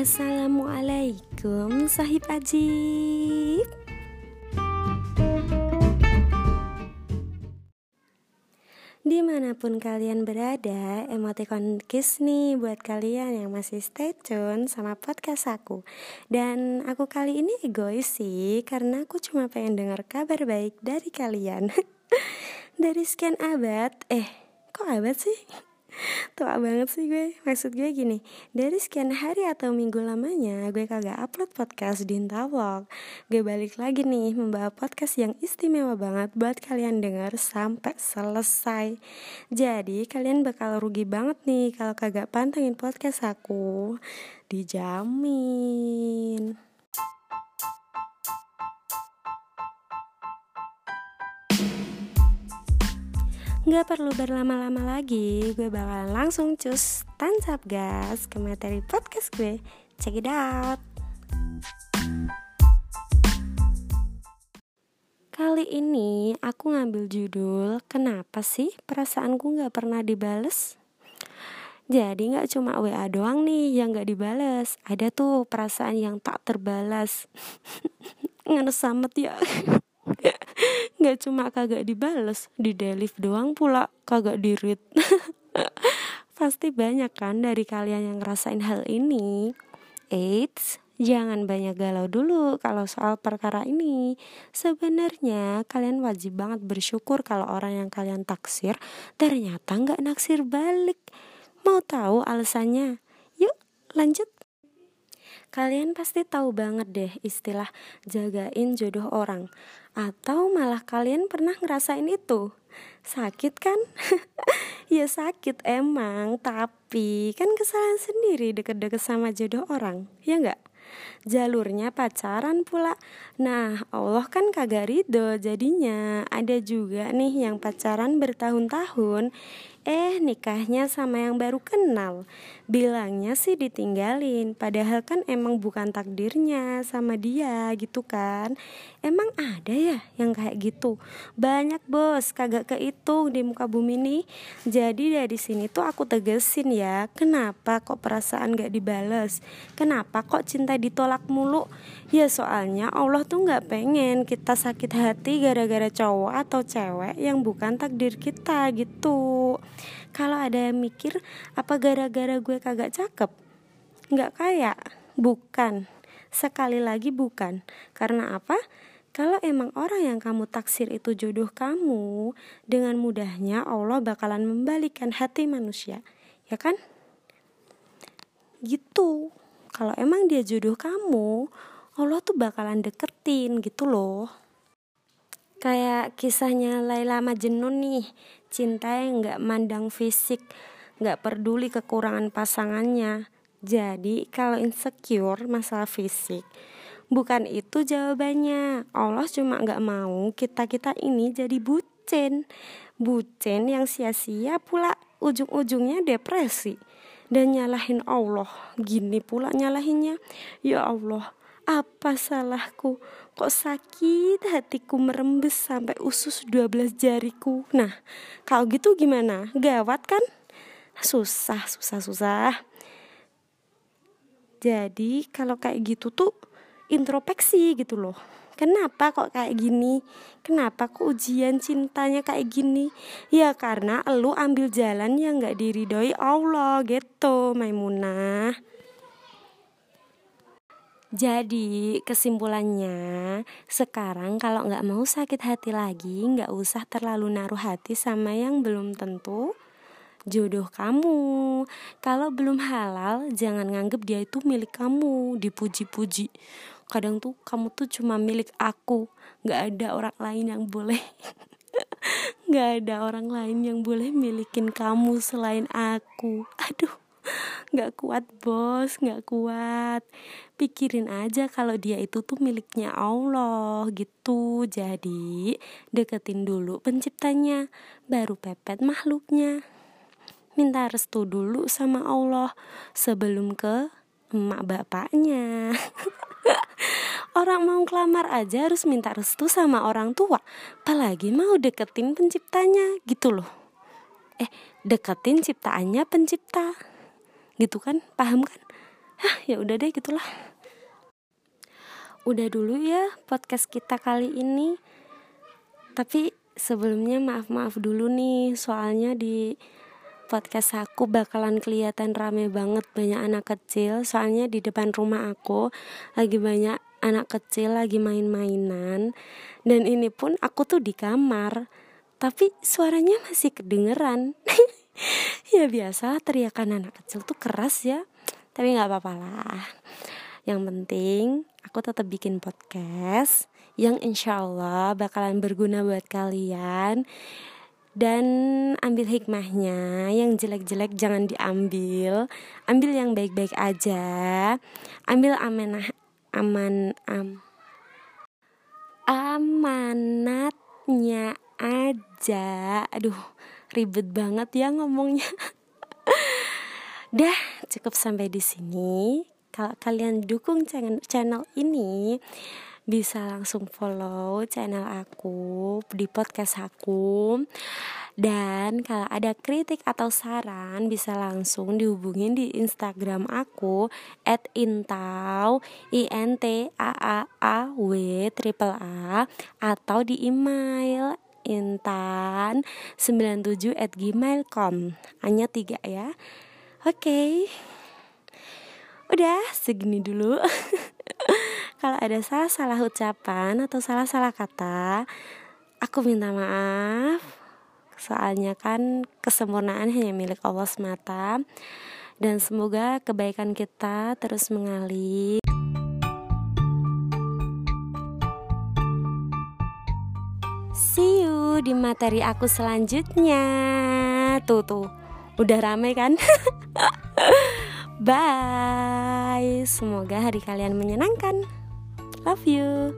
Assalamualaikum sahib ajib. Di mana pun kalian berada, emoticon kiss nih buat kalian yang masih stay tune sama podcast aku. Dan aku kali ini egois sih, karena aku cuma pengen dengar kabar baik dari kalian. Dari sekian abad, eh kok abad sih? Tua banget sih gue. Maksud gue gini dari sekian hari atau minggu lamanya gue kagak upload podcast di Intavlog gue balik lagi nih membawa podcast yang istimewa banget buat kalian dengar sampai selesai. Jadi kalian bakal rugi banget nih kalau kagak pantengin podcast aku. Dijamin Gak perlu berlama-lama lagi, gue bakalan langsung cus tancap gas ke materi podcast gue. Check it out. Kali ini aku ngambil judul Kenapa sih perasaanku gak pernah dibales? Jadi gak cuma WA doang nih yang gak dibales Ada tuh perasaan yang tak terbalas Ngenes samet ya nggak cuma kagak dibales di delif doang pula kagak dirit pasti banyak kan dari kalian yang ngerasain hal ini Eits, jangan banyak galau dulu kalau soal perkara ini. Sebenarnya kalian wajib banget bersyukur kalau orang yang kalian taksir ternyata nggak naksir balik. Mau tahu alasannya? Yuk, lanjut. Kalian pasti tahu banget deh istilah jagain jodoh orang. Atau malah kalian pernah ngerasain itu? Sakit kan? ya sakit emang, tapi kan kesalahan sendiri deket-deket sama jodoh orang, ya nggak? Jalurnya pacaran pula. Nah, Allah kan kagak ridho jadinya. Ada juga nih yang pacaran bertahun-tahun Eh nikahnya sama yang baru kenal. Bilangnya sih ditinggalin Padahal kan emang bukan takdirnya sama dia gitu kan. Emang ada ya yang kayak gitu? Banyak bos. Kagak kehitung di muka bumi nih Jadi dari sini tuh aku tegesin ya Kenapa kok perasaan gak dibales? Kenapa kok cinta ditolak mulu? Ya soalnya Allah tuh gak pengen kita sakit hati gara-gara cowok atau cewek yang bukan takdir kita gitu kalau ada yang mikir apa gara-gara gue kagak cakep nggak kayak bukan sekali lagi bukan karena apa kalau emang orang yang kamu taksir itu jodoh kamu, dengan mudahnya Allah bakalan membalikan hati manusia, ya kan? Gitu. Kalau emang dia jodoh kamu, Allah tuh bakalan deketin gitu loh. Kayak kisahnya Laila Majnun nih, cinta yang nggak mandang fisik nggak peduli kekurangan pasangannya. Jadi kalau insecure masalah fisik bukan itu jawabannya. Allah cuma nggak mau kita kita ini jadi bucin. Bucin yang sia-sia pula ujung-ujungnya depresi. Dan nyalahin Allah gini pula nyalahinnya. Ya Allah apa salahku? Kok sakit hatiku merembes sampai usus 12 jariku? Nah kalau gitu gimana? Gawat kan? Susah susah susah. Jadi kalau kayak gitu tuh introspeksi gitu loh. Kenapa kok kayak gini? Kenapa kok ujian cintanya kayak gini? Ya karena lu ambil jalan yang gak diridoi Allah gitu Maimunah jadi kesimpulannya sekarang kalau nggak mau sakit hati lagi nggak usah terlalu naruh hati sama yang belum tentu jodoh kamu. Kalau belum halal jangan nganggep dia itu milik kamu dipuji-puji. Kadang tuh kamu tuh cuma milik aku nggak ada orang lain yang boleh nggak ada orang lain yang boleh milikin kamu selain aku. Aduh nggak kuat bos nggak kuat. Pikirin aja kalau dia itu tuh miliknya Allah gitu. Jadi deketin dulu penciptanya baru pepet makhluknya. Minta restu dulu sama Allah sebelum ke emak bapaknya. Orang mau kelamar aja harus minta restu sama orang tua. Apalagi mau deketin penciptanya gitu loh. Eh deketin ciptaannya pencipta gitu kan? Paham kan? Hah, ya udah deh gitulah. Udah dulu ya podcast kita kali ini. Tapi sebelumnya maaf maaf dulu nih soalnya di podcast aku bakalan kelihatan rame banget banyak anak kecil. Soalnya di depan rumah aku lagi banyak anak kecil lagi main-mainan. Dan ini pun aku tuh di kamar tapi suaranya masih kedengeran ya biasa teriakan anak kecil tuh keras ya. Tapi nggak apa-apa lah. Yang penting aku tetap bikin podcast yang insya Allah bakalan berguna buat kalian. Dan ambil hikmahnya yang jelek-jelek jangan diambil. Ambil yang baik-baik aja. Ambil amanah aman am amanatnya aja. Aduh ribet banget ya ngomongnya. Dah cukup sampai di sini. Kalau kalian dukung channel ini bisa langsung follow channel aku di podcast aku. Dan kalau ada kritik atau saran bisa langsung dihubungin di Instagram aku at intau i n t a a a w triple a atau di email intan 97 at gmail.com hanya tiga ya oke okay. udah segini dulu kalau ada salah-salah ucapan atau salah-salah kata, aku minta maaf. Soalnya kan kesempurnaan hanya milik Allah semata. Dan semoga kebaikan kita terus mengalir. Di materi aku selanjutnya. Tuh tuh, udah rame kan? Bye. Semoga hari kalian menyenangkan. Love you.